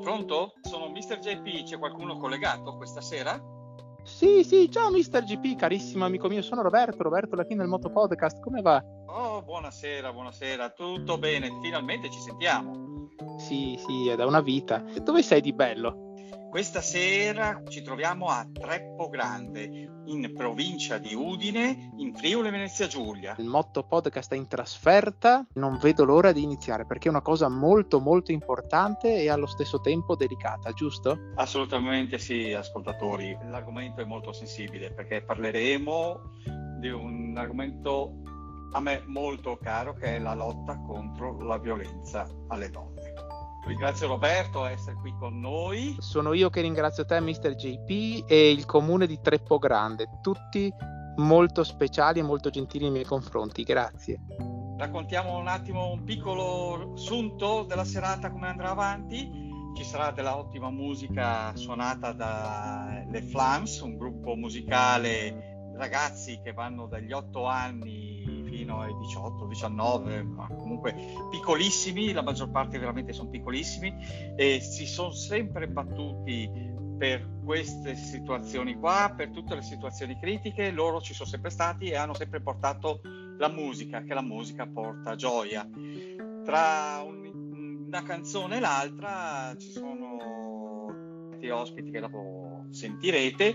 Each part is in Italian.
pronto? Sono Mr. JP, c'è qualcuno collegato questa sera? Sì, sì, ciao Mr. GP, carissimo amico mio, sono Roberto, Roberto Lachini del Moto Podcast, come va? Oh, buonasera, buonasera, tutto bene, finalmente ci sentiamo. Sì, sì, è da una vita. Dove sei di bello? Questa sera ci troviamo a Treppo Grande, in provincia di Udine, in Friuli Venezia Giulia. Il Motto Podcast è in trasferta, non vedo l'ora di iniziare perché è una cosa molto molto importante e allo stesso tempo delicata, giusto? Assolutamente sì, ascoltatori. L'argomento è molto sensibile perché parleremo di un argomento a me molto caro che è la lotta contro la violenza alle donne. Ringrazio Roberto per essere qui con noi. Sono io che ringrazio te, Mr. JP, e il comune di Treppo Grande, tutti molto speciali e molto gentili nei miei confronti. Grazie. Raccontiamo un attimo un piccolo sunto della serata, come andrà avanti. Ci sarà della ottima musica suonata dalle Flams, un gruppo musicale ragazzi che vanno dagli 8 anni fino ai 18, 19, ma comunque piccolissimi, la maggior parte veramente sono piccolissimi e si sono sempre battuti per queste situazioni qua, per tutte le situazioni critiche, loro ci sono sempre stati e hanno sempre portato la musica, che la musica porta gioia. Tra un, una canzone e l'altra ci sono tanti ospiti che dopo sentirete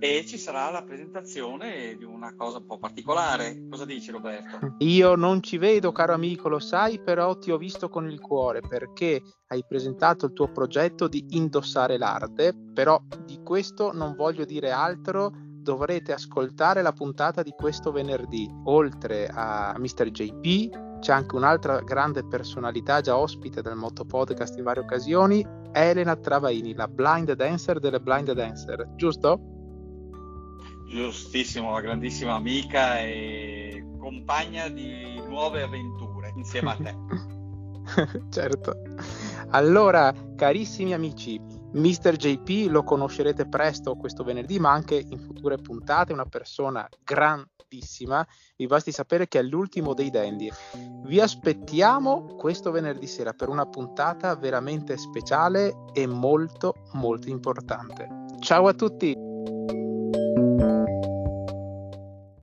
e ci sarà la presentazione di una cosa un po' particolare. Cosa dici Roberto? Io non ci vedo, caro amico, lo sai, però ti ho visto con il cuore perché hai presentato il tuo progetto di indossare l'arte, però di questo non voglio dire altro. Dovrete ascoltare la puntata di questo venerdì. Oltre a Mr. JP, c'è anche un'altra grande personalità già ospite del Moto Podcast in varie occasioni, Elena Travaini, la blind dancer delle blind dancer, giusto? Giustissimo, la grandissima amica e compagna di nuove avventure insieme a te. certo. Allora, carissimi amici, Mr. JP lo conoscerete presto questo venerdì, ma anche in future puntate, una persona grandissima. Vi basti sapere che è l'ultimo dei dandy. Vi aspettiamo questo venerdì sera per una puntata veramente speciale e molto molto importante. Ciao a tutti!